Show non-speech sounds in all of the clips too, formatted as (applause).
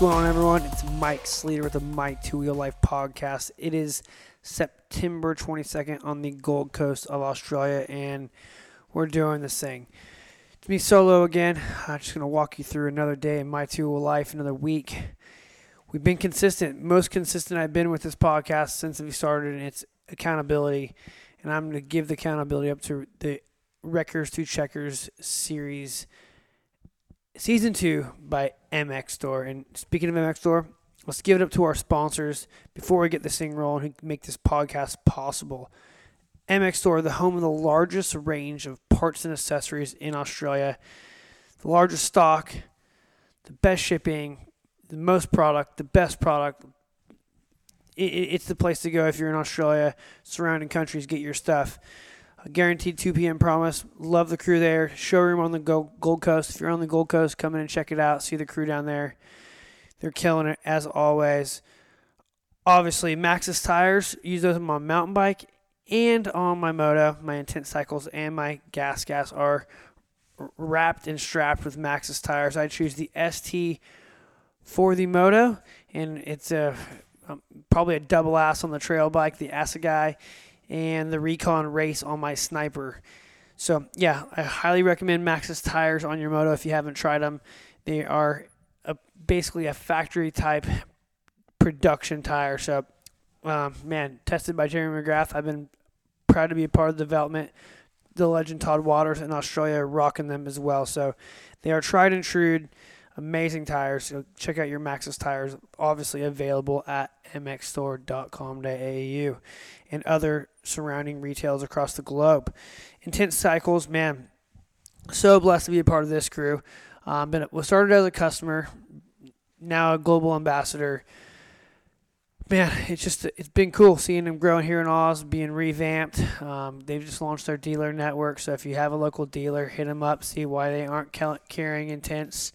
going on, everyone? It's Mike Sleeter with the Mike Two Wheel Life podcast. It is September 22nd on the Gold Coast of Australia, and we're doing this thing. It's me solo again. I'm just going to walk you through another day in my two wheel life, another week. We've been consistent, most consistent I've been with this podcast since we started, and it's accountability. And I'm going to give the accountability up to the Wreckers to Checkers series season two by MX Store. And speaking of MX Store, let's give it up to our sponsors before we get this thing rolling who make this podcast possible. MX Store, the home of the largest range of parts and accessories in Australia, the largest stock, the best shipping, the most product, the best product. it's the place to go if you're in Australia, surrounding countries, get your stuff. Guaranteed 2 p.m. promise. Love the crew there. Showroom on the Gold Coast. If you're on the Gold Coast, come in and check it out. See the crew down there. They're killing it as always. Obviously, Maxxis tires. Use those on my mountain bike and on my moto. My intense cycles and my gas gas are wrapped and strapped with Maxxis tires. I choose the ST for the moto, and it's a um, probably a double ass on the trail bike, the Assegai and the Recon Race on my Sniper. So yeah, I highly recommend Maxxis tires on your moto if you haven't tried them. They are a, basically a factory type production tire. So um, man, tested by Jeremy McGrath. I've been proud to be a part of the development. The legend Todd Waters in Australia are rocking them as well. So they are tried and true amazing tires. So check out your Maxxis tires, obviously available at mxstore.com.au and other surrounding retails across the globe. Intense Cycles, man, so blessed to be a part of this crew. Um, been was started as a customer, now a global ambassador. Man, it's just it's been cool seeing them growing here in Oz, being revamped. Um, they've just launched their dealer network, so if you have a local dealer, hit them up, see why they aren't carrying Intense.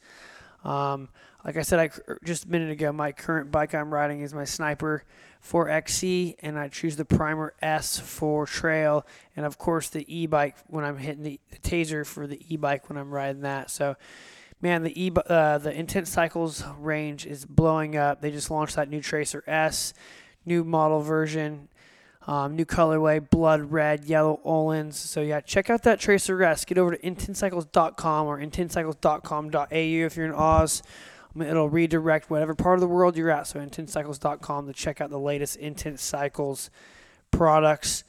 Um, like I said, I just a minute ago, my current bike I'm riding is my Sniper 4XC, and I choose the Primer S for trail, and of course the e-bike when I'm hitting the, the Tazer for the e-bike when I'm riding that. So, man, the e uh, the Intense Cycles range is blowing up. They just launched that new Tracer S, new model version. Um, new colorway, blood red, yellow Öhlins. So yeah, check out that Tracer S. Get over to intensecycles.com or intensecycles.com.au if you're in Oz. It'll redirect whatever part of the world you're at. So intensecycles.com to check out the latest Intense Cycles products.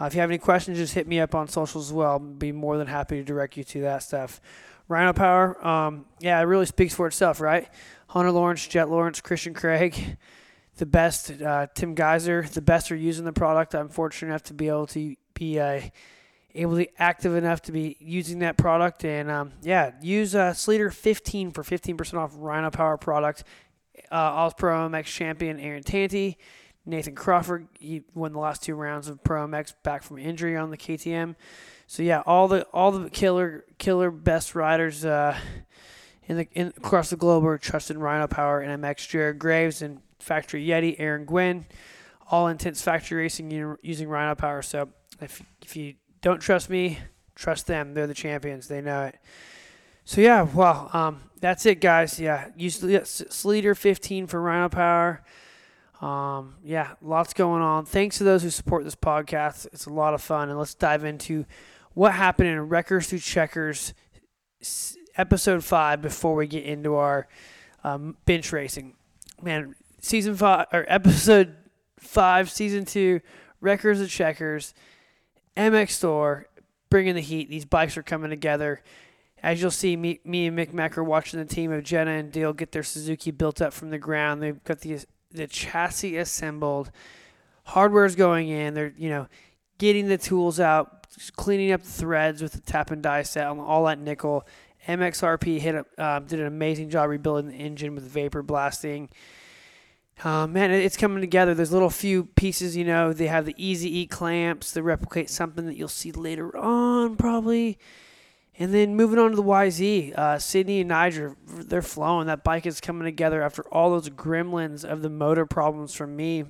Uh, if you have any questions, just hit me up on socials as well. I'll be more than happy to direct you to that stuff. Rhino Power, um, yeah, it really speaks for itself, right? Hunter Lawrence, Jet Lawrence, Christian Craig, the best. Uh, Tim Gajser, the best are using the product. I'm fortunate enough to be able to be uh, able to be active enough to be using that product. And um, yeah, use uh, Sleeter 15 for 15% off Rhino Power product. Uh, All Pro MX champion Aaron Tanti, Nathan Crawford, he won the last two rounds of Pro MX back from injury on the KTM. So yeah, all the all the killer killer best riders uh, in the in, across the globe are trusted Rhino Power and MX. Jared Graves and Factory Yeti, Aaron Gwin, all intense factory racing using Rhino Power. So if if you don't trust me, trust them. They're the champions. They know it. So yeah, well, um, that's it, guys. Yeah, use Sleeter 15 for Rhino Power. Um, yeah, lots going on. Thanks to those who support this podcast. It's a lot of fun, and let's dive into what happened in Wreckers to Checkers episode five before we get into our um, bench racing. Man, season five or episode five, season two, Wreckers of Checkers, MX Store, bringing the heat. These bikes are coming together. As you'll see, me, me and Mick Mack are watching the team of Jenna and Dale get their Suzuki built up from the ground. They've got the the chassis assembled, hardware's going in. They're you know getting the tools out, cleaning up the threads with the tap and die set all that nickel. MXRP hit a, uh, did an amazing job rebuilding the engine with vapor blasting. Uh, man, it's coming together. There's little few pieces, you know. They have the Easy E clamps that replicate something that you'll see later on, probably. And then moving on to the YZ, uh, Sydney and Nige, they're flowing. That bike is coming together after all those gremlins of the motor problems from me.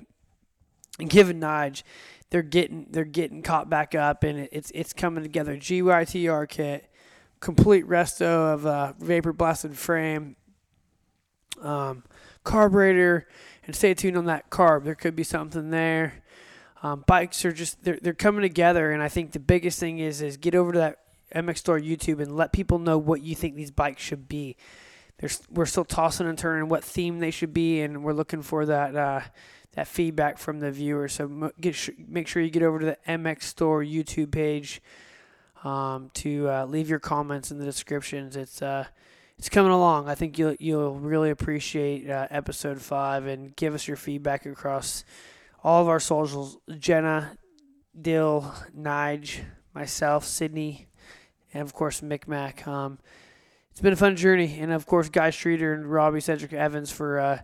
And given Nige, they're getting they're getting caught back up, and it's it's coming together. GYTR kit, complete resto of uh, vapor blasted frame, um, carburetor, and stay tuned on that carb. There could be something there. Um, bikes are just they're they're coming together, and I think the biggest thing is is get over to that MX Store YouTube and let people know what you think these bikes should be. There's we're still tossing and turning what theme they should be, and we're looking for that uh, that feedback from the viewers. So get make sure you get over to the MX Store YouTube page um, to uh, leave your comments in the descriptions. It's uh, it's coming along. I think you'll you'll really appreciate uh, episode five and give us your feedback across all of our socials. Jenna, Dill, Nige, myself, Sydney, and of course Mick Mac. Um, it's been a fun journey, and of course Guy Streeter and Robbie Cedric Evans for uh,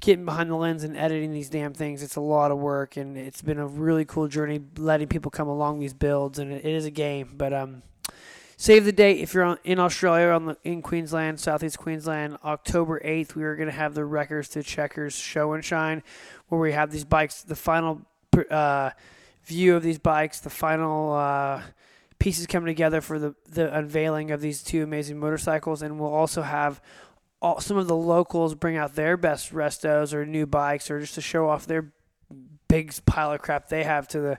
getting behind the lens and editing these damn things. It's a lot of work, and it's been a really cool journey letting people come along these builds, and it is a game. But um, save the date if you're on, in Australia on the, in Queensland, Southeast Queensland, October 8th. We are going to have the Wreckers to Checkers show and shine, where we have these bikes, the final uh, view of these bikes, the final. Uh, pieces coming together for the, the unveiling of these two amazing motorcycles, and we'll also have all, some of the locals bring out their best restos or new bikes or just to show off their big pile of crap they have to the.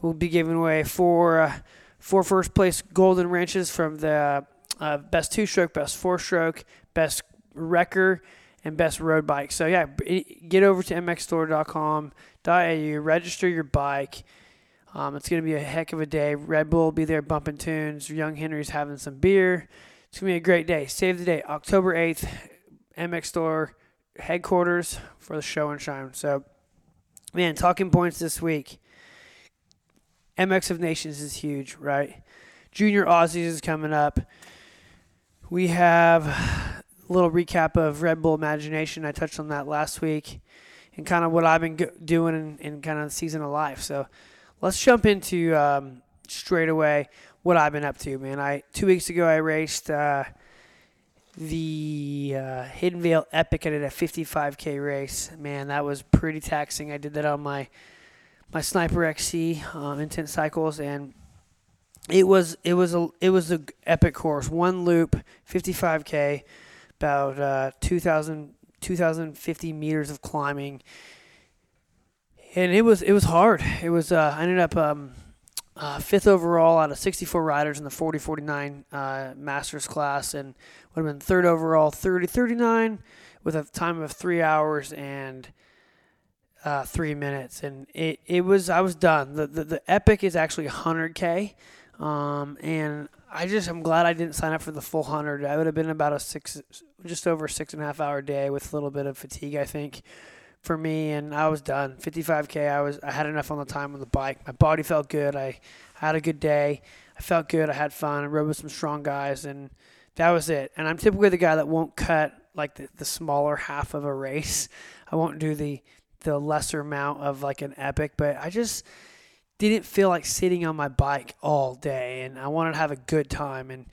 We'll be giving away four uh, four first place golden wrenches from the uh, best two stroke, best four stroke, best wrecker, and best road bike. So yeah, get over to mxstore.com.au, register your bike. Um, it's going to be a heck of a day. Red Bull will be there bumping tunes. Young Henry's having some beer. It's going to be a great day. Save the date, October 8th, MX Store headquarters for the show and shine. So, man, talking points this week. MX of Nations is huge, right? Junior Aussies is coming up. We have a little recap of Red Bull Imagination. I touched on that last week and kind of what I've been doing in, in kind of the season of life. So let's jump into um, straight away what I've been up to, man. I two weeks ago I raced uh, the uh, Hidden Vale Epic. I did a 55k race. Man, that was pretty taxing. I did that on my my Sniper XC um, cycles, and it was it was a it was a epic course. One loop, 55k, about uh, 2,000 2,050 meters of climbing, and it was it was hard. It was uh, I ended up. Um, uh, fifth overall out of 64 riders in the 40 49 uh, Masters class, and would have been third overall 30 39 with a time of three hours and uh, three minutes. And it, it was, I was done. The, the, the Epic is actually 100K. Um, and I just, I'm glad I didn't sign up for the full 100. I would have been about a six, just over six and a half hour day with a little bit of fatigue, I think for me, and I was done. 55k. I was I had enough on the time on the bike. My body felt good. I had a good day. I felt good. I had fun. I rode with some strong guys, and that was it. And I'm typically the guy that won't cut like the, the smaller half of a race. I won't do the the lesser amount of like an epic, but I just didn't feel like sitting on my bike all day, and I wanted to have a good time. And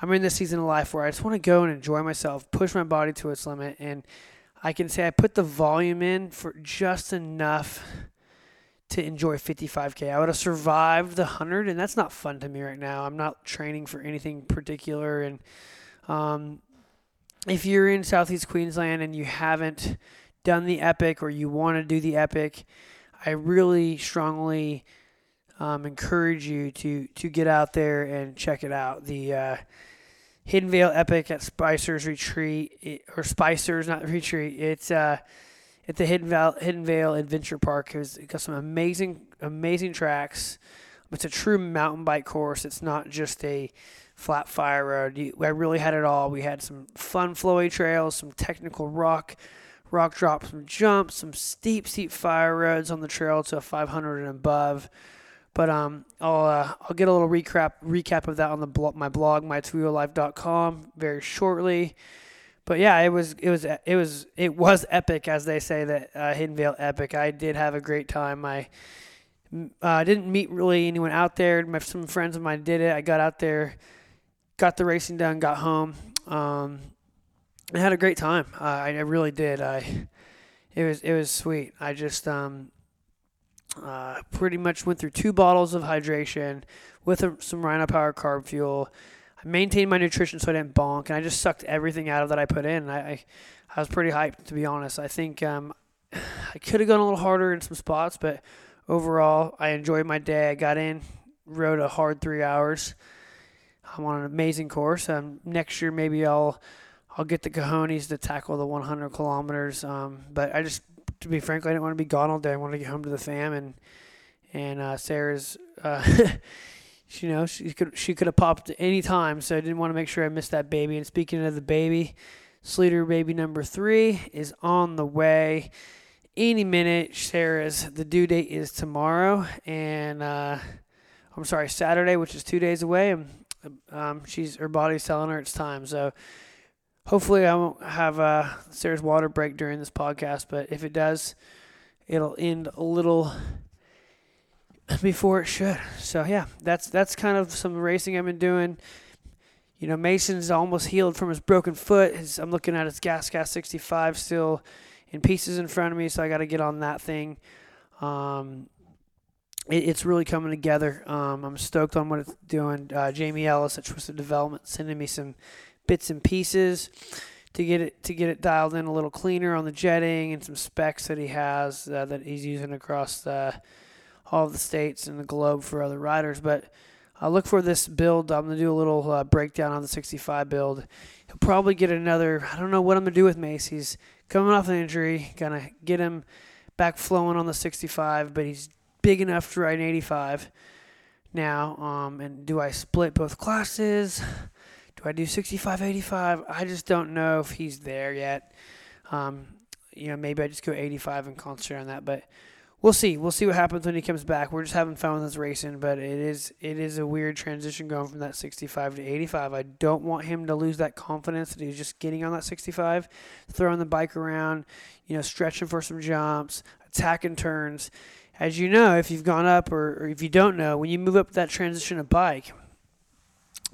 I'm in this season of life where I just want to go and enjoy myself, push my body to its limit, and I can say I put the volume in for just enough to enjoy 55k. I would have survived the 100 and that's not fun to me right now. I'm not training for anything particular and um, if you're in Southeast Queensland and you haven't done the epic or you want to do the epic, I really strongly um, encourage you to to get out there and check it out. The uh, Hidden Vale Epic at Spicer's Retreat, or Spicer's, not Retreat. It's uh, at the Hidden Vale, Hidden Vale Adventure Park. It's got some amazing, amazing tracks. It's a true mountain bike course. It's not just a flat fire road. I really had it all. We had some fun flowy trails, some technical rock, rock drops, some jumps, some steep, steep fire roads on the trail to a 500 and above. But um, I'll uh, I'll get a little recap recap of that on the blog, my blog, mytwowheellife.com, very shortly. But yeah, it was it was it was it was epic, as they say that uh, Hidden Vale epic. I did have a great time. I uh, didn't meet really anyone out there. My some friends of mine did it. I got out there, got the racing done, got home. Um, I had a great time. Uh, I, really did. I it was it was sweet. I just um, uh, pretty much went through two bottles of hydration with a, some Rhino Power carb fuel. I maintained my nutrition so I didn't bonk, and I just sucked everything out of that I put in. I, I, I was pretty hyped to be honest. I think um, (sighs) I could have gone a little harder in some spots, but overall, I enjoyed my day. I got in, rode a hard three hours. I'm on an amazing course. Um, next year maybe I'll I'll get the cojones to tackle the 100 kilometers. Um, but I just, to be frank, I didn't want to be gone all day. I wanted to get home to the fam and and uh, Sarah's. Uh, (laughs) you know, she could she could have popped any time, so I didn't want to make sure I missed that baby. And speaking of the baby, Sleeter baby number three is on the way. Any minute, Sarah's the due date is tomorrow, and uh, I'm sorry, Saturday, which is two days away. And um, she's her body's telling her it's time. So hopefully, I won't have a serious water break during this podcast. But if it does, it'll end a little before it should. So yeah, that's that's kind of some racing I've been doing. You know, Mason's almost healed from his broken foot. His, I'm looking at his gas gas 65 still in pieces in front of me, so I got to get on that thing. Um, it, it's really coming together. Um, I'm stoked on what it's doing. Uh, Jamie Ellis at Twisted Development sending me some bits and pieces to get it to get it dialed in a little cleaner on the jetting and some specs that he has uh, that he's using across the, all the states and the globe for other riders. But I look for this build. I'm gonna do a little uh, breakdown on the 65 build. He'll probably get another. I don't know what I'm gonna do with Mace. He's coming off an injury. Gonna get him back flowing on the 65, but he's big enough to ride an 85 now. Um, and do I split both classes? Do I do 65, 85? I just don't know if he's there yet. Um, you know, maybe I just go 85 and concentrate on that, but we'll see. We'll see what happens when he comes back. We're just having fun with this racing, but it is it is a weird transition going from that 65 to 85. I don't want him to lose that confidence that he's just getting on that 65, throwing the bike around, you know, stretching for some jumps, attacking turns as you know, if you've gone up or, or if you don't know, when you move up that transition of bike,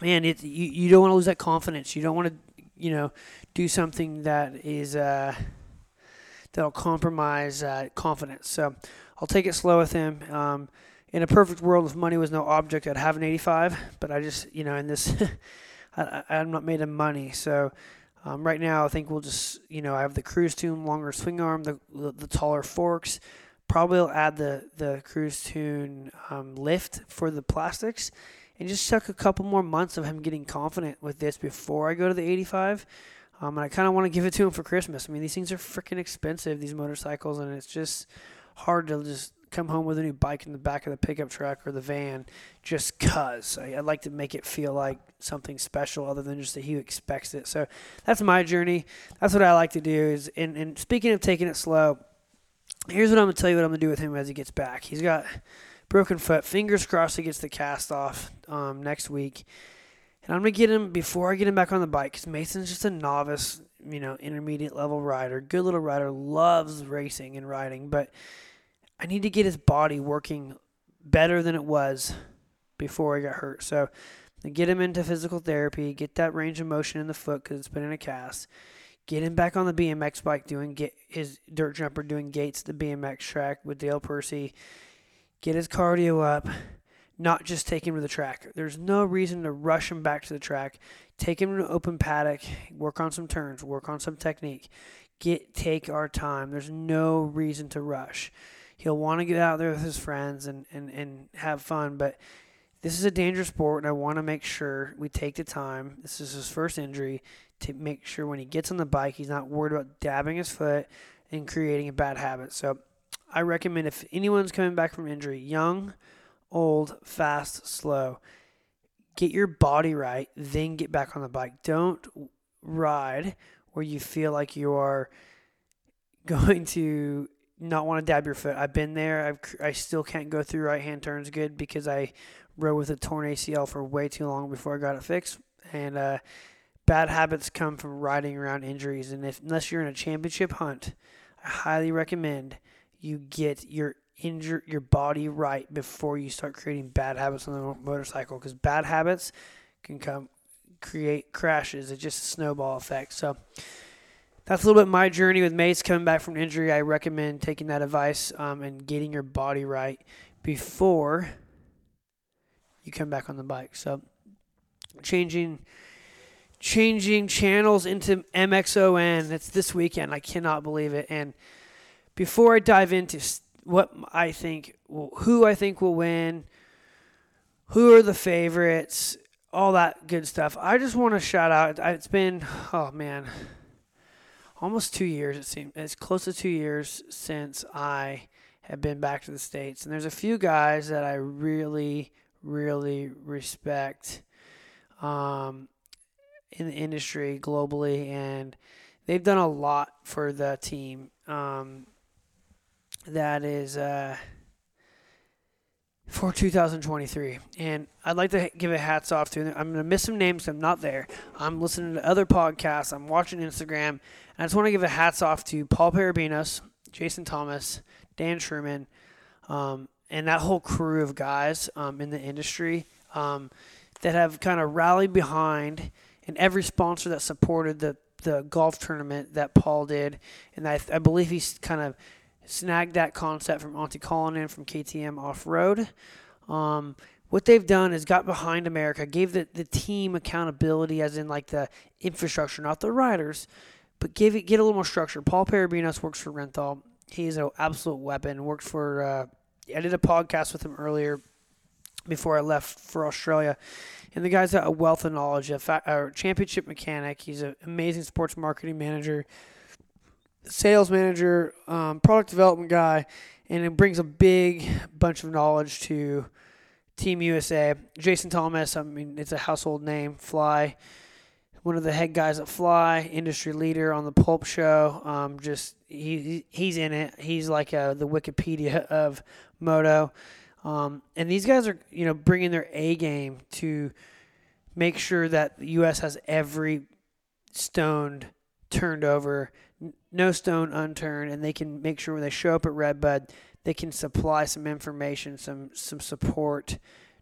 man, it you, you don't want to lose that confidence. You don't want to, you know, do something that is uh, that'll compromise uh, confidence. So I'll take it slow with him. Um, in a perfect world, if money was no object, I'd have an 85. But I just, you know, in this, (laughs) I, I'm not made of money. So um, right now, I think we'll just, you know, I have the cruise tune, longer swing arm, the, the, the taller forks. Probably I'll add the the cruise tune um, lift for the plastics, and just took a couple more months of him getting confident with this before I go to the 85. Um, and I kind of want to give it to him for Christmas. I mean, these things are freaking expensive, these motorcycles, and it's just hard to just come home with a new bike in the back of the pickup truck or the van just cuz I, like to make it feel like something special other than just that he expects it so that's my journey that's what i like to do is and, and speaking of taking it slow here's what I'm gonna tell you what I'm gonna do with him as he gets back. He's got broken foot. Fingers crossed he gets the cast off um, next week. And I'm gonna get him before I get him back on the bike because Mason's just a novice, you know, intermediate level rider. Good little rider, loves racing and riding, but I need to get his body working better than it was before I got hurt. So get him into physical therapy, get that range of motion in the foot because it's been in a cast get him back on the BMX bike doing get his dirt jumper doing gates the BMX track with Dale Percy. Get his cardio up, not just take him to the track. There's no reason to rush him back to the track. Take him to an open paddock, work on some turns, work on some technique. Get take our time. There's no reason to rush. He'll want to get out there with his friends and, and, and have fun, but this is a dangerous sport, and I want to make sure we take the time. This is his first injury to make sure when he gets on the bike, he's not worried about dabbing his foot and creating a bad habit. So I recommend if anyone's coming back from injury, young, old, fast, slow, get your body right, then get back on the bike. Don't ride where you feel like you are going to not want to dab your foot. I've been there. I've, I still can't go through right hand turns good because I rode with a torn ACL for way too long before I got it fixed. And uh, bad habits come from riding around injuries, and if unless you're in a championship hunt, I highly recommend you get your injure your body right before you start creating bad habits on the motorcycle because bad habits can come create crashes. It's just a snowball effect. So that's a little bit my journey with Mace coming back from injury. I recommend taking that advice um, and getting your body right before you come back on the bike. So changing changing channels into MXON. It's this weekend. I cannot believe it. And before I dive into what I think, who I think will win, who are the favorites, all that good stuff, I just want to shout out. It's been, oh man, almost two years. It seems it's close to two years since I have been back to the states, and there's a few guys that I really, really respect. Um, in the industry globally, and they've done a lot for the team. Um, that is uh, for 2023, and I'd like to give a hats off to. I'm going to miss some names. I'm not there. I'm listening to other podcasts. I'm watching Instagram, and I just want to give a hats off to Paul Perebijnos, Jason Thomas, Dan Truman, um, and that whole crew of guys um, in the industry um, that have kind of rallied behind and every sponsor that supported the the golf tournament that Paul did, and I, I believe he's kind of snagged that concept from Antti Kallonen from KTM Off Road. Um, what they've done is got behind America, gave the, the team accountability, as in like the infrastructure, not the riders, but give it get a little more structure. Paul Perebijnos works for Renthal. He's an absolute weapon. Worked for uh, I did a podcast with him earlier before I left for Australia, and the guy's got a wealth of knowledge. A, fa- a championship mechanic. He's an amazing sports marketing manager, sales manager, um, product development guy, and it brings a big bunch of knowledge to Team USA. Jason Thomas. I mean, it's a household name. Fly. One of the head guys at Fly, industry leader on the Pulp Show. Um, just he he's in it. He's like uh, the Wikipedia of moto. Um, and these guys are, you know, bringing their A game to make sure that the U.S. has every stone turned over, no stone unturned, and they can make sure when they show up at Redbud, they can supply some information, some some support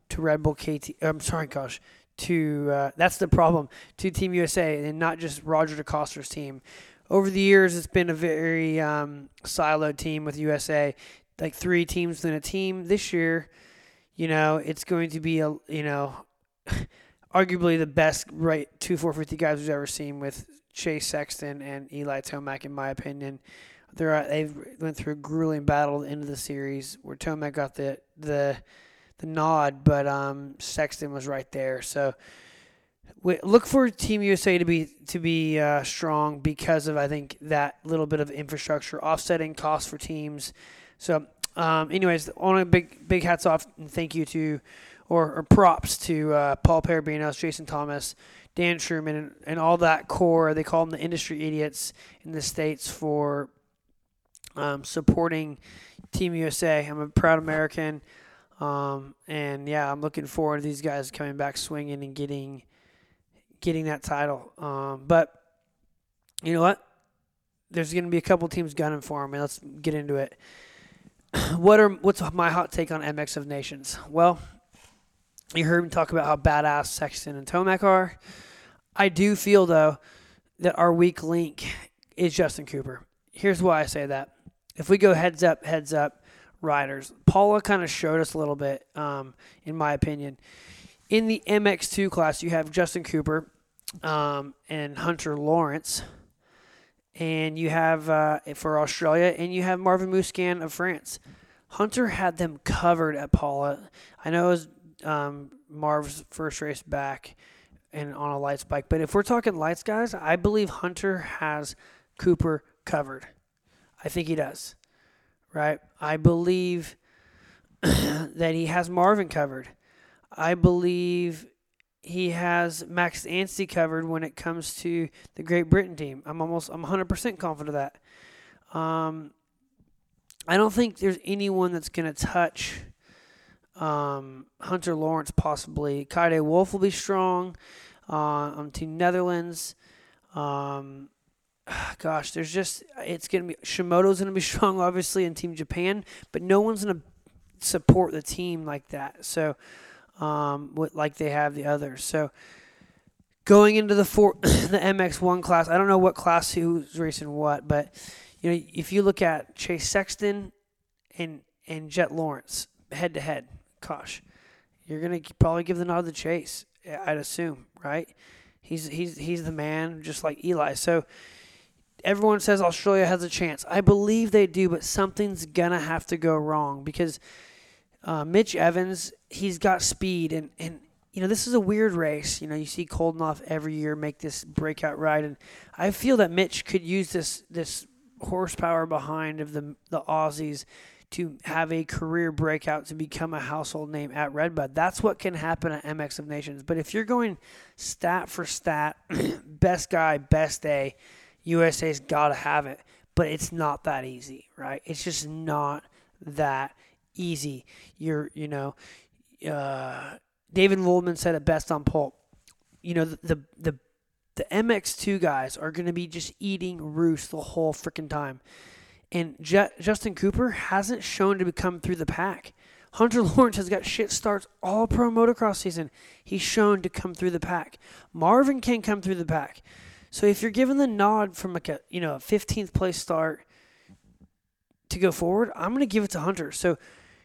to Red Bull KT. I'm sorry, gosh, to uh, that's the problem to Team USA and not just Roger DeCoster's team. Over the years, it's been a very um, siloed team with USA like three teams within a team. This year, you know, it's going to be a you know, (laughs) arguably the best right two four fifty guys we've ever seen with Chase Sexton and Eli Tomac, in my opinion. They're they've went through a grueling battle at the end of the series where Tomac got the the the nod, but um, Sexton was right there. So we look for Team USA to be to be uh, strong because of I think that little bit of infrastructure offsetting costs for teams so, um, anyways, on a big big hats off and thank you to, or, or props to uh, Paul Perebijnos, Jason Thomas, Dan Truman, and, and, all that core. They call them the industry idiots in the states for um, supporting Team USA. I'm a proud American, um, and yeah, I'm looking forward to these guys coming back swinging and getting getting that title. Um, but you know what? There's going to be a couple teams gunning for them, and let's get into it. (clears throat) what are what's my hot take on MX of Nations? Well, you heard me talk about how badass Sexton and Tomac are. I do feel though that our weak link is Justin Cooper. Here's why I say that. If we go heads up, heads up, riders. Pala kind of showed us a little bit, um, in my opinion. In the MX2 class, you have Justin Cooper um, and Hunter Lawrence and you have uh, for Australia, and you have Marvin Musquin of France. Hunter had them covered at Pala. I know it was um, Marv's first race back and on a lights bike, but if we're talking lights, guys, I believe Hunter has Cooper covered. I think he does, right? I believe (clears throat) that he has Marvin covered. I believe he has Max Anstie covered when it comes to the Great Britain team. I'm almost I'm 100% confident of that. Um, I don't think there's anyone that's going to touch um, Hunter Lawrence possibly. Kay de Wolf will be strong uh, on Team Netherlands. Um, (sighs) gosh, there's just it's to be Shimoda's going to be (laughs) strong obviously in Team Japan, but no one's to support the team like that. So um, with, like they have the others. So going into the four, (coughs) the MX1 class, I don't know what class who's racing what, but you know if you look at Chase Sexton and and Jet Lawrence head to head, gosh, you're gonna probably give the nod to Chase. I'd assume, right? He's he's he's the man, just like Eli. So everyone says Australia has a chance. I believe they do, but something's gonna have to go wrong because uh, Mitch Evans, he's got speed, and and you know this is a weird race. You know, you see Coldenhoff every year make this breakout ride, and I feel that Mitch could use this this horsepower behind of the the Aussies to have a career breakout to become a household name at Redbud. That's what can happen at MX of Nations. But if you're going stat for stat, (clears throat) best guy, best day, USA's got to have it. But it's not that easy, right? It's just not that easy. You're, you know, uh, David Waldman said it best on Pulp. You know, the the the, the MX2 guys are going to be just eating roost the whole freaking time. And Je- Justin Cooper hasn't shown to come through the pack. Hunter (laughs) Lawrence has got shit starts all pro motocross season. He's shown to come through the pack. Marvin can come through the pack. So if you're given the nod from like a you know a 15th place start to go forward, I'm going to give it to Hunter. So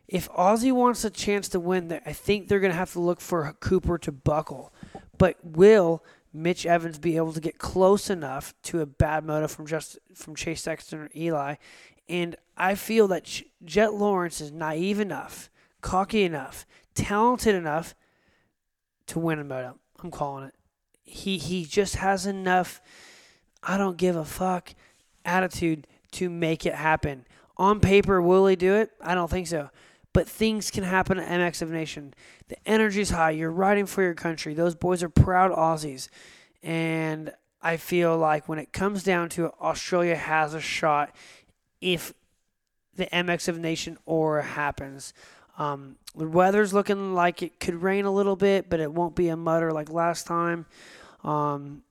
if Aussie wants a chance to win, I think they're going to have to look for Cooper to buckle. But will Mitch Evans be able to get close enough to a bad moto from just from Chase Sexton or Eli? And I feel that Jet Lawrence is naive enough, cocky enough, talented enough to win a moto. I'm calling it. He he just has enough I don't give a fuck attitude to make it happen. On paper, will he do it? I don't think so but things can happen at MX of Nation. The energy's high. You're riding for your country. Those boys are proud Aussies. And I feel like when it comes down to it, Australia has a shot if the MX of Nation Aura happens. Um, the weather's looking like it could rain a little bit, but it won't be a mutter like last time. Um,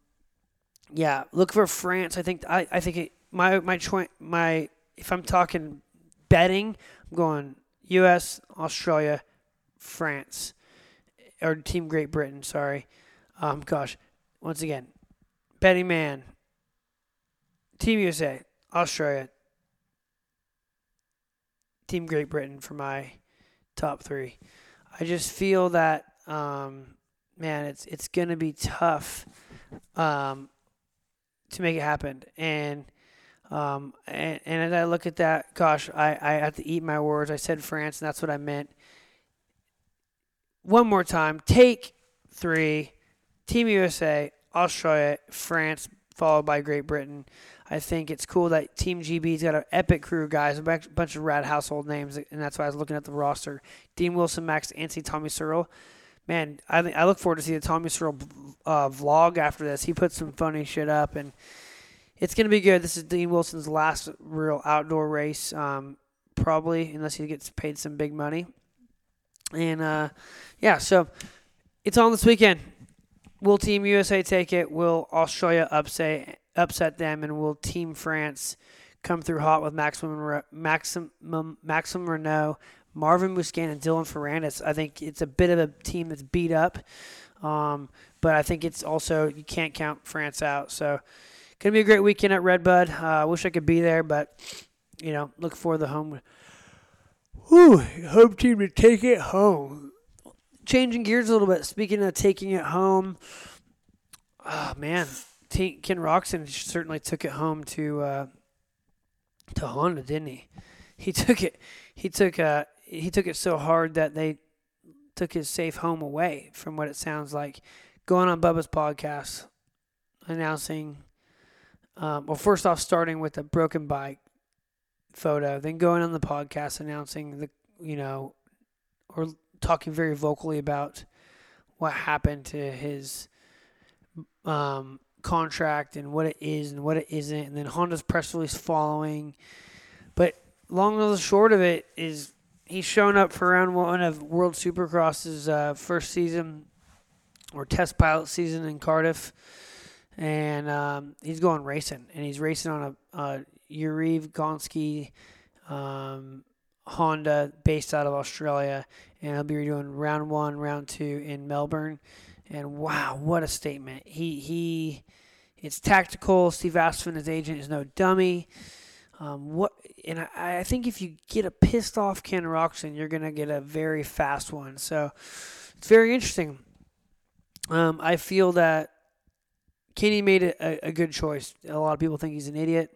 yeah, look for France. I think I, I think it, my my my if I'm talking betting, I'm going U.S., Australia, France, or Team Great Britain. Sorry. Um, gosh, once again, betting man, Team USA, Australia, Team Great Britain for my top three. I just feel that, um, man, it's it's gonna be tough um, to make it happen, and um, and, and as I look at that, gosh, I, I have to eat my words. I said France, and that's what I meant. One more time. Take three. Team USA, Australia, France, followed by Great Britain. I think it's cool that Team GB's got an epic crew of guys, a bunch of rad household names, and that's why I was looking at the roster. Dean Wilson, Max Anstie, Tommy Searle. Man, I, I look forward to see the Tommy Searle uh, vlog after this. He put some funny shit up, and – it's going to be good. This is Dean Wilson's last real outdoor race, um, probably, unless he gets paid some big money. And uh, yeah, so it's on this weekend. Will Team USA take it? Will Australia upset upset them? And will Team France come through hot with Maximum Maximum Maxime Renaux, Marvin Musquin, and Dylan Ferrandis? I think it's a bit of a team that's beat up, um, but I think it's also you can't count France out. So Gonna be a great weekend at Redbud. Uh, I uh, wish I could be there, but you know, look for the home. Whew, home team to take it home. Changing gears a little bit. Speaking of taking it home, oh man, T- Ken Roczen certainly took it home to uh, to Honda, didn't he? He took it. He took uh, he took it so hard that they took his safe home away. From what it sounds like, going on Bubba's podcast, announcing um, well, first off, starting with a broken bike photo, then going on the podcast announcing the, you know, or talking very vocally about what happened to his um, contract and what it is and what it isn't, and then Honda's press release following. But long and short of it is he's shown up for round one of World Supercross's uh, first season or test pilot season in Cardiff and um, he's going racing, and he's racing on a, a Yarrive Konsky um, Honda based out of Australia, and he'll be doing round one, round two in Melbourne. And wow, what a statement! He he, it's tactical. Steve Astephen, his agent, is no dummy. Um, what and I, I think if you get a pissed off Ken Roczen, you're gonna get a very fast one. So it's very interesting. Um, I feel that Kenny made a, a good choice. A lot of people think he's an idiot.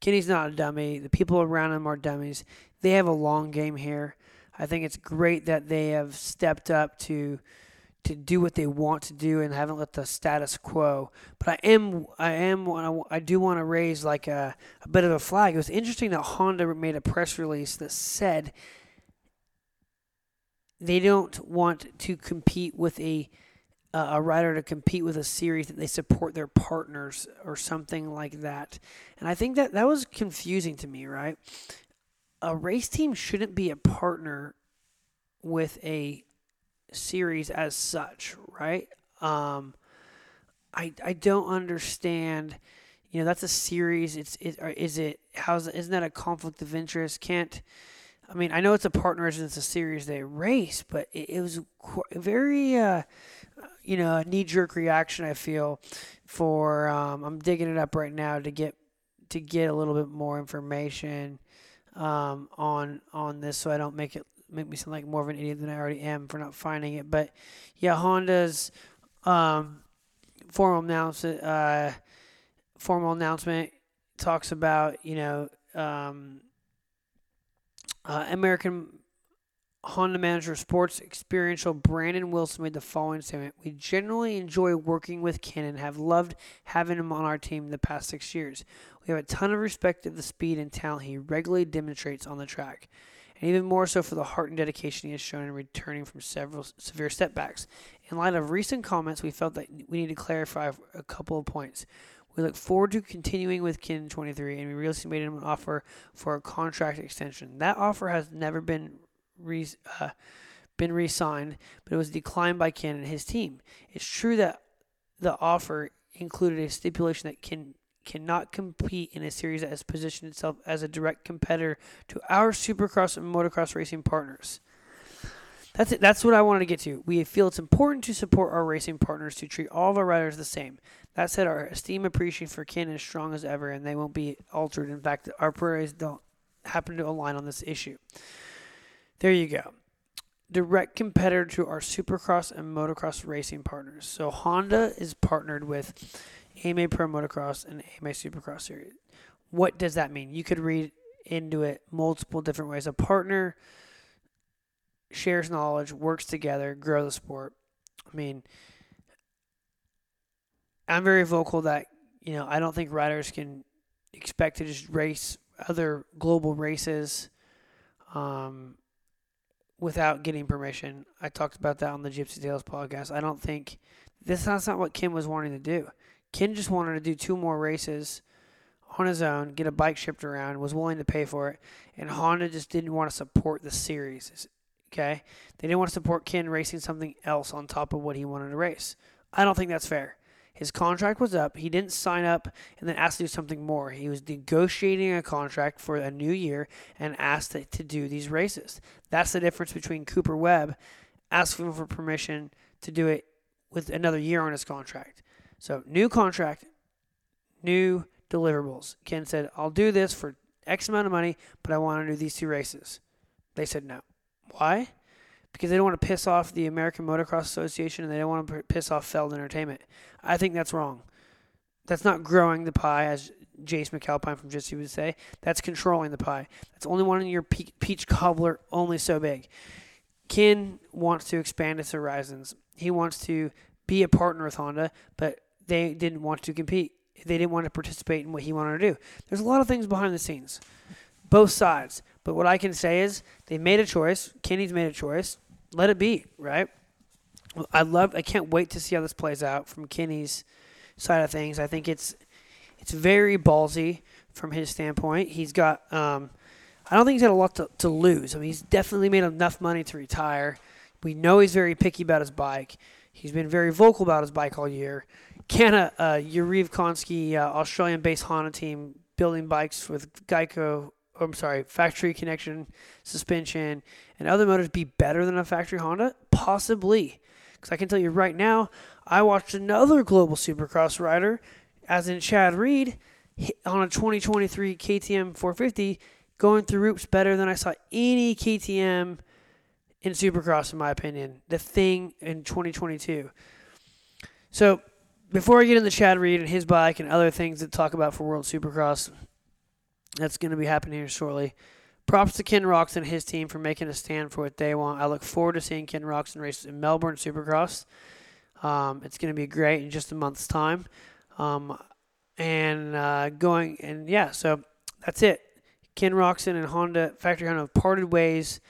Kenny's not a dummy. The people around him are dummies. They have a long game here. I think it's great that they have stepped up to to do what they want to do and haven't let the status quo. But I am I am I do want to raise like a, a bit of a flag. It was interesting that Honda made a press release that said they don't want to compete with a a rider to compete with a series that they support their partners or something like that. And I think that that was confusing to me, right? A race team shouldn't be a partner with a series as such, right? Um, I I don't understand. You know, that's a series. It's it is it how's isn't that a conflict of interest? Can't I mean I know it's a partner and it's a series they race, but it, it was very uh, you know, a knee jerk reaction. I feel for um, I'm digging it up right now to get to get a little bit more information um, on on this, so I don't make it make me sound like more of an idiot than I already am for not finding it. But yeah, Honda's um, formal announcement uh, formal announcement talks about you know um, uh, American Honda Manager of Sports Experiential Brandon Wilson made the following statement. We generally enjoy working with Ken and have loved having him on our team the past six years. We have a ton of respect for the speed and talent he regularly demonstrates on the track, and even more so for the heart and dedication he has shown in returning from several severe setbacks. In light of recent comments, we felt that we need to clarify a couple of points. We look forward to continuing with Ken 23, and we recently made him an offer for a contract extension. That offer has never been re, uh, been re-signed, but it was declined by Ken and his team. It's true that the offer included a stipulation that Ken cannot compete in a series that has positioned itself as a direct competitor to our supercross and motocross racing partners. That's it. That's what I wanted to get to. We feel it's important to support our racing partners to treat all of our riders the same. That said, our esteem appreciation for Ken is strong as ever, and they won't be altered. In fact, our priorities don't happen to align on this issue. There you go. Direct competitor to our supercross and motocross racing partners. So Honda is partnered with AMA Pro Motocross and AMA Supercross Series. What does that mean? You could read into it multiple different ways. A partner shares knowledge, works together, grow the sport. I mean, I'm very vocal that you know I don't think riders can expect to just race other global races um, without getting permission. I talked about that on the Gypsy Tales podcast. I don't think this that's not what Ken was wanting to do. Ken just wanted to do two more races on his own, get a bike shipped around, was willing to pay for it, and Honda just didn't want to support the series. Okay, they didn't want to support Ken racing something else on top of what he wanted to race. I don't think that's fair. His contract was up. He didn't sign up and then ask to do something more. He was negotiating a contract for a new year and asked to do these races. That's the difference between Cooper Webb asking for permission to do it with another year on his contract. So, new contract, new deliverables. Ken said, I'll do this for X amount of money, but I want to do these two races. They said no. Why? because they don't want to piss off the American Motocross Association and they don't want to piss off Feld Entertainment. I think that's wrong. That's not growing the pie, as Jace McAlpine from Jesse would say. That's controlling the pie. That's only wanting your peach cobbler only so big. Ken wants to expand its horizons. He wants to be a partner with Honda, but they didn't want to compete. They didn't want to participate in what he wanted to do. There's a lot of things behind the scenes, both sides. But what I can say is they made a choice. Kenny's made a choice let it be, right? I love. I can't wait to see how this plays out from Kenny's side of things. I think it's it's very ballsy from his standpoint. He's got. Um, I don't think he's got a lot to, to lose. I mean, he's definitely made enough money to retire. We know he's very picky about his bike. He's been very vocal about his bike all year. Can a uh, Konsky, uh, Australian-based Honda team building bikes with Geico I'm sorry, factory connection suspension and other motors be better than a factory Honda? Possibly. Because I can tell you right now, I watched another global supercross rider, as in Chad Reed, on a 2023 KTM 450, going through ropes better than I saw any KTM in supercross, in my opinion. The thing in 2022. So before I get into Chad Reed and his bike and other things to talk about for World Supercross, that's going to be happening here shortly. Props to Ken Roczen and his team for making a stand for what they want. I look forward to seeing Ken Roczen race in Melbourne Supercross. Um, it's going to be great in just a month's time. Um, and uh, going, and yeah, so that's it. Ken Roczen and Honda, Factory Honda have parted ways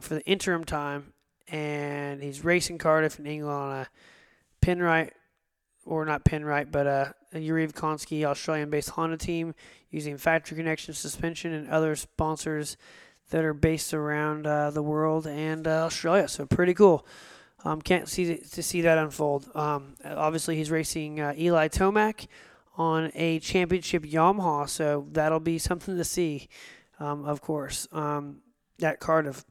for the interim time, and he's racing Cardiff in England on a Penrite, or not Penrite, but a, a Konsky Australian based Honda team using factory connection suspension and other sponsors that are based around uh, the world and uh, Australia. So pretty cool. Um, can't see to see that unfold. Um, obviously, he's racing uh, Eli Tomac on a championship Yamaha, so that'll be something to see. Um, of course, um, at Cardiff.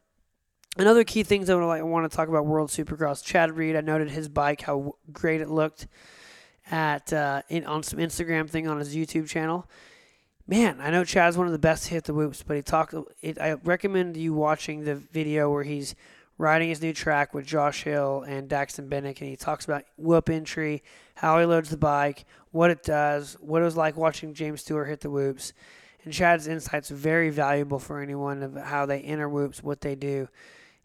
Another key things I want to talk about World Supercross. Chad Reed, I noted his bike, how great it looked at uh, in, on some Instagram thing on his YouTube channel man, I know Chad's one of the best to hit the whoops, but he talked. It, I recommend you watching the video where he's riding his new track with Josh Hill and Daxton Bennick, and he talks about whoop entry, how he loads the bike, what it does, what it was like watching James Stewart hit the whoops. And Chad's insights are very valuable for anyone of how they enter whoops, what they do.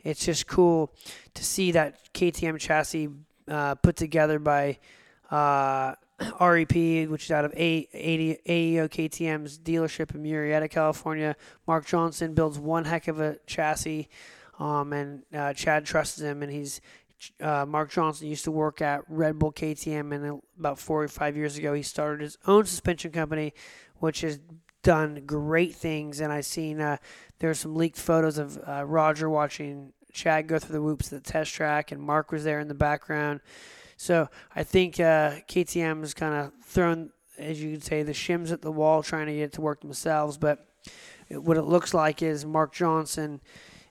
It's just cool to see that KTM chassis uh, put together by uh, REP, which is out of A- AEO KTM's dealership in Murrieta, California. Mark Johnson builds one heck of a chassis, um, and uh, Chad trusts him. And he's uh, Mark Johnson used to work at Red Bull KTM, and about four or five years ago, he started his own suspension company, which has done great things. And I've seen uh, there's some leaked photos of uh, Roger watching Chad go through the whoops at the test track, and Mark was there in the background. So I think uh, KTM is kind of thrown, as you could say, the shims at the wall trying to get it to work themselves. But what it looks like is Mark Johnson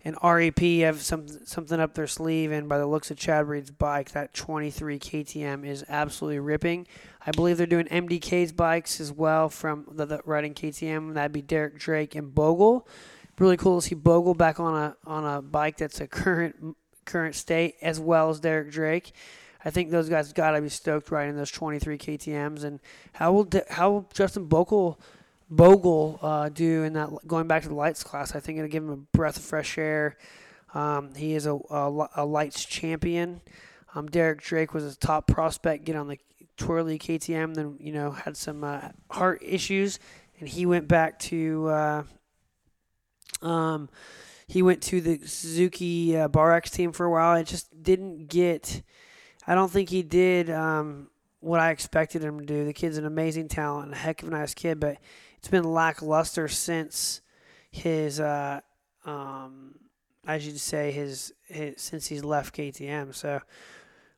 and REP have some, something up their sleeve. And by the looks of Chad Reed's bike, that 23 KTM is absolutely ripping. I believe they're doing MDK's bikes as well from the, the riding KTM. That'd be Derek Drake and Bogle. Really cool to see Bogle back on a on a bike that's a current current state as well as Derek Drake. I think those guys got to be stoked riding those 23 KTM's. And how will how will Justin Bogle Bogle uh, do in that going back to the lights class? I think it'll give him a breath of fresh air. Um, he is a, a, a lights champion. Um, Derek Drake was a top prospect, get on the twirly KTM, then you know had some uh, heart issues, and he went back to. Uh, um, he went to the Suzuki uh, BarX team for a while. It just didn't get I don't think he did um, what I expected him to do. The kid's an amazing talent and a heck of a nice kid, but it's been lackluster since his, uh, um, I say, his, his since he's left KTM. So,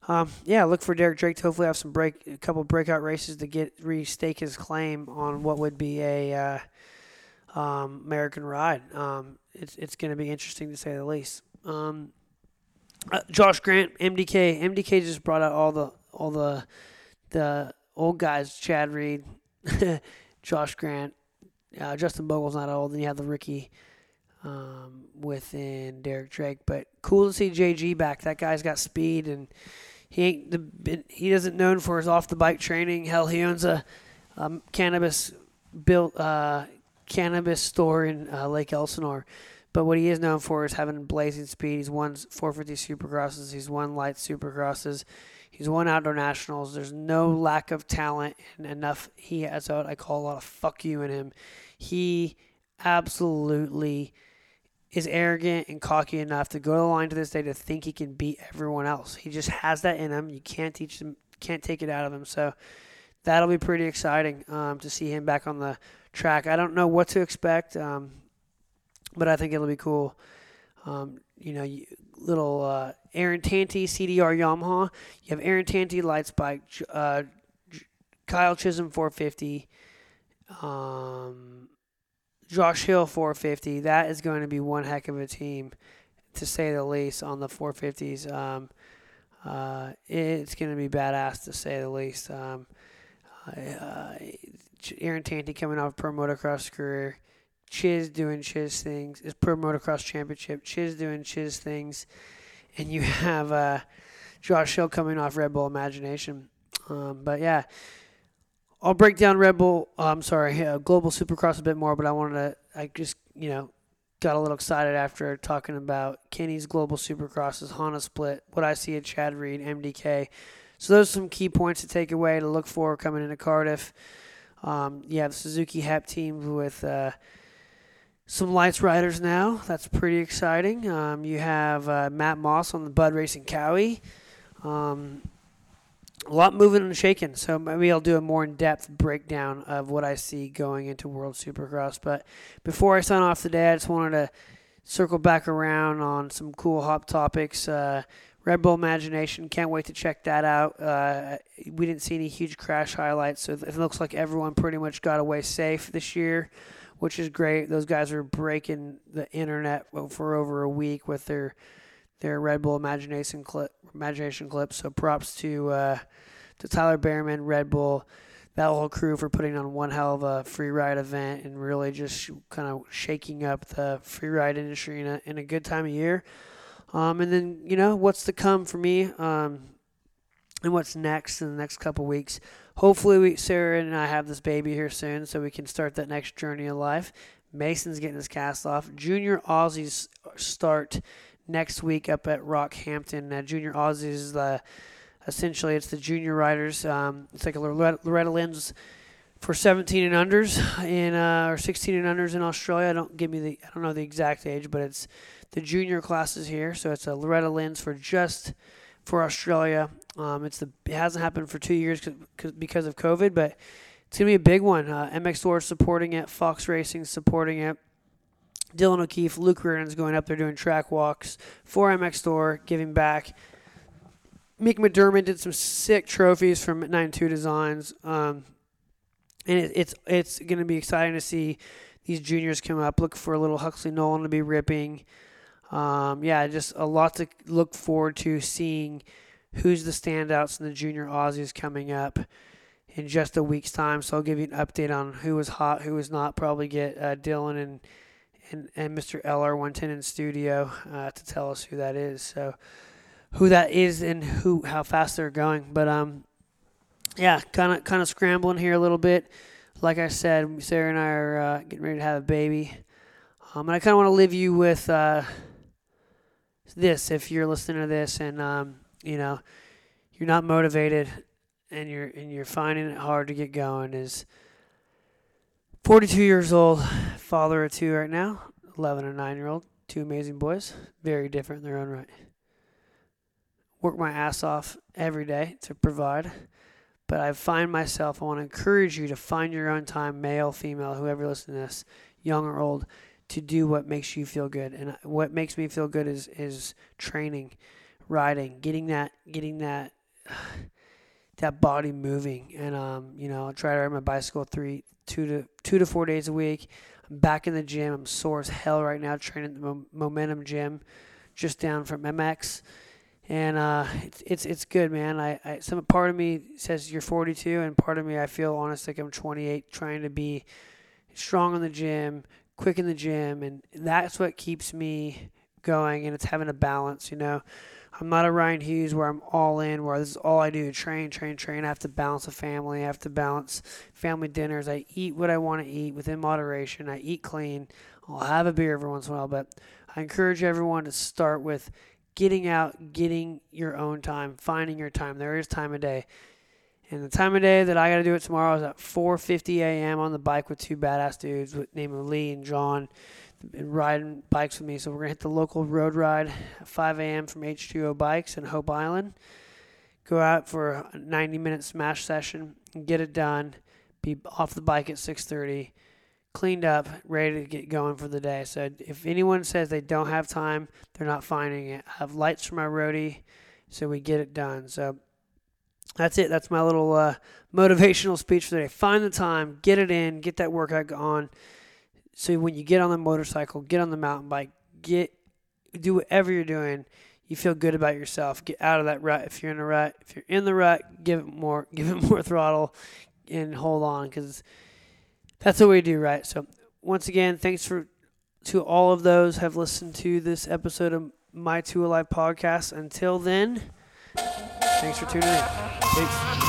um, yeah, look for Derek Drake to hopefully have some break, a couple breakout races to get restake his claim on what would be a uh, um, American ride. Um, it's it's going to be interesting to say the least. Um, uh, Josh Grant, MDK. MDK just brought out all the all the the old guys. Chad Reed, (laughs) Josh Grant, uh, Justin Bogle's not old. Then you have the Ricky um, within Derek Drake. But cool to see JG back. That guy's got speed and he ain't the he isn't known for his off the bike training. Hell, he owns a um, cannabis built uh, cannabis store in uh, Lake Elsinore. But what he is known for is having blazing speed. He's won 450 supercrosses. He's won light supercrosses. He's won outdoor nationals. There's no lack of talent and enough. He has what I call a lot of fuck you in him. He absolutely is arrogant and cocky enough to go to the line to this day to think he can beat everyone else. He just has that in him. You can't teach him, can't take it out of him. So that'll be pretty exciting um, to see him back on the track. I don't know what to expect. Um, but I think it'll be cool. Um, you know, little uh, Aaron Tanti CDR Yamaha. You have Aaron Tanti lights bike, uh, Kyle Chisholm 450, um, Josh Hill 450. That is going to be one heck of a team, to say the least, on the 450s. Um, uh, it's going to be badass, to say the least. Um, uh, Aaron Tanti coming off pro motocross career. Chiz doing Chiz things. It's Pro Motocross Championship. Chiz doing Chiz things. And you (laughs) have uh, Josh Hill coming off Red Bull Imagination. Um, but yeah, I'll break down Red Bull. Uh, I'm sorry, uh, Global Supercross a bit more, but I wanted to. I just you know got a little excited after talking about Kenny's Global Supercrosses, Honda Split, what I see at Chad Reed, MDK. So those are some key points to take away to look for coming into Cardiff. Um, you have Suzuki HEP team with uh, some lights riders now. That's pretty exciting. Um, you have uh, Matt Moss on the Bud Racing Kawi. Um, a lot moving and shaking. So maybe I'll do a more in-depth breakdown of what I see going into World Supercross. But before I sign off today, I just wanted to circle back around on some cool hop topics. Uh, Red Bull Imagination, can't wait to check that out. Uh, we didn't see any huge crash highlights, so it looks like everyone pretty much got away safe this year, which is great. Those guys are breaking the internet for over a week with their their Red Bull Imagination clip, imagination clips. So props to uh, to Tyler Bereman, Red Bull, that whole crew for putting on one hell of a free ride event and really just kind of shaking up the free ride industry in a, in a good time of year. Um, and then you know what's to come for me, um, and what's next in the next couple weeks. Hopefully, we, Sarah and I have this baby here soon, so we can start that next journey of life. Mason's getting his cast off. Junior Aussies start next week up at Rockhampton. Uh, Junior Aussies is the essentially it's the junior riders. Um, it's like a Loretta, Loretta Lynn's for 17 and unders in uh, or 16 and unders in Australia. I don't give me the I don't know the exact age, but it's the junior classes here. So it's a Loretta Lynn's for just for Australia. Um, it's the it hasn't happened for two years cause, cause, because of COVID, but it's gonna be a big one. Uh, MXStore supporting it, Fox Racing supporting it. Dylan O'Keefe, Luke Reardon's going up there doing track walks for MXStore, giving back. Mick McDermott did some sick trophies from 92 Designs. Um, and it, it's it's going to be exciting to see these juniors come up. Look for a little Huxley Nolan to be ripping. Um, yeah, just a lot to look forward to seeing who's the standouts in the junior Aussies coming up in just a week's time. So I'll give you an update on who was hot, who was not. Probably get uh, Dylan and, and and Mr. LR110 in studio uh, to tell us who that is. So who that is and who how fast they're going. But um, yeah, kind of kind of scrambling here a little bit. Like I said, Sarah and I are uh, getting ready to have a baby. Um, and I kind of want to leave you with uh, this if you're listening to this and um, you know you're not motivated and you're and you're finding it hard to get going is 42 years old, father of two right now, 11 and 9 year old, two amazing boys, very different in their own right work my ass off every day to provide. But I find myself, I want to encourage you to find your own time, male, female, whoever listens to this, young or old, to do what makes you feel good. And uh, what makes me feel good is is training, riding, getting that getting that (sighs) that body moving. And um, you know, I try to ride my bicycle three two to two to four days a week. I'm back in the gym. I'm sore as hell right now training at the Momentum Gym, just down from MX and uh, it's, it's it's good, man. I, I some part of me says you're 42, and part of me I feel honest like I'm 28, trying to be strong in the gym, quick in the gym, and that's what keeps me going. And it's having a balance, you know. I'm not a Ryan Hughes where I'm all in, where this is all I do: train, train, train. I have to balance a family. I have to balance family dinners. I eat what I want to eat within moderation. I eat clean. I'll have a beer every once in a while, but I encourage everyone to start with getting out, getting your own time, finding your time. There is time of day. And the time of day that I got to do it tomorrow is at 4:50 a.m. on the bike with two badass dudes named Lee and John, riding bikes with me. So we're gonna hit the local road ride at 5 a.m. from H2O Bikes in Hope Island. Go out for a 90 minute smash session and get it done. Be off the bike at 6:30 cleaned up, ready to get going for the day. So if anyone says they don't have time, they're not finding it. I have lights for my roadie, so we get it done. So that's it. That's my little uh, motivational speech for the day. Find the time, get it in, get that workout on. So when you get on the motorcycle, get on the mountain bike, get do whatever you're doing, you feel good about yourself. Get out of that rut. If you're in a rut, if you're in the rut, give it more, (laughs) give it more throttle, and hold on because that's what we do, right? So once again, thanks for to all of those have listened to this episode of my Two Wheel Life podcast. Until then. Thanks for tuning in.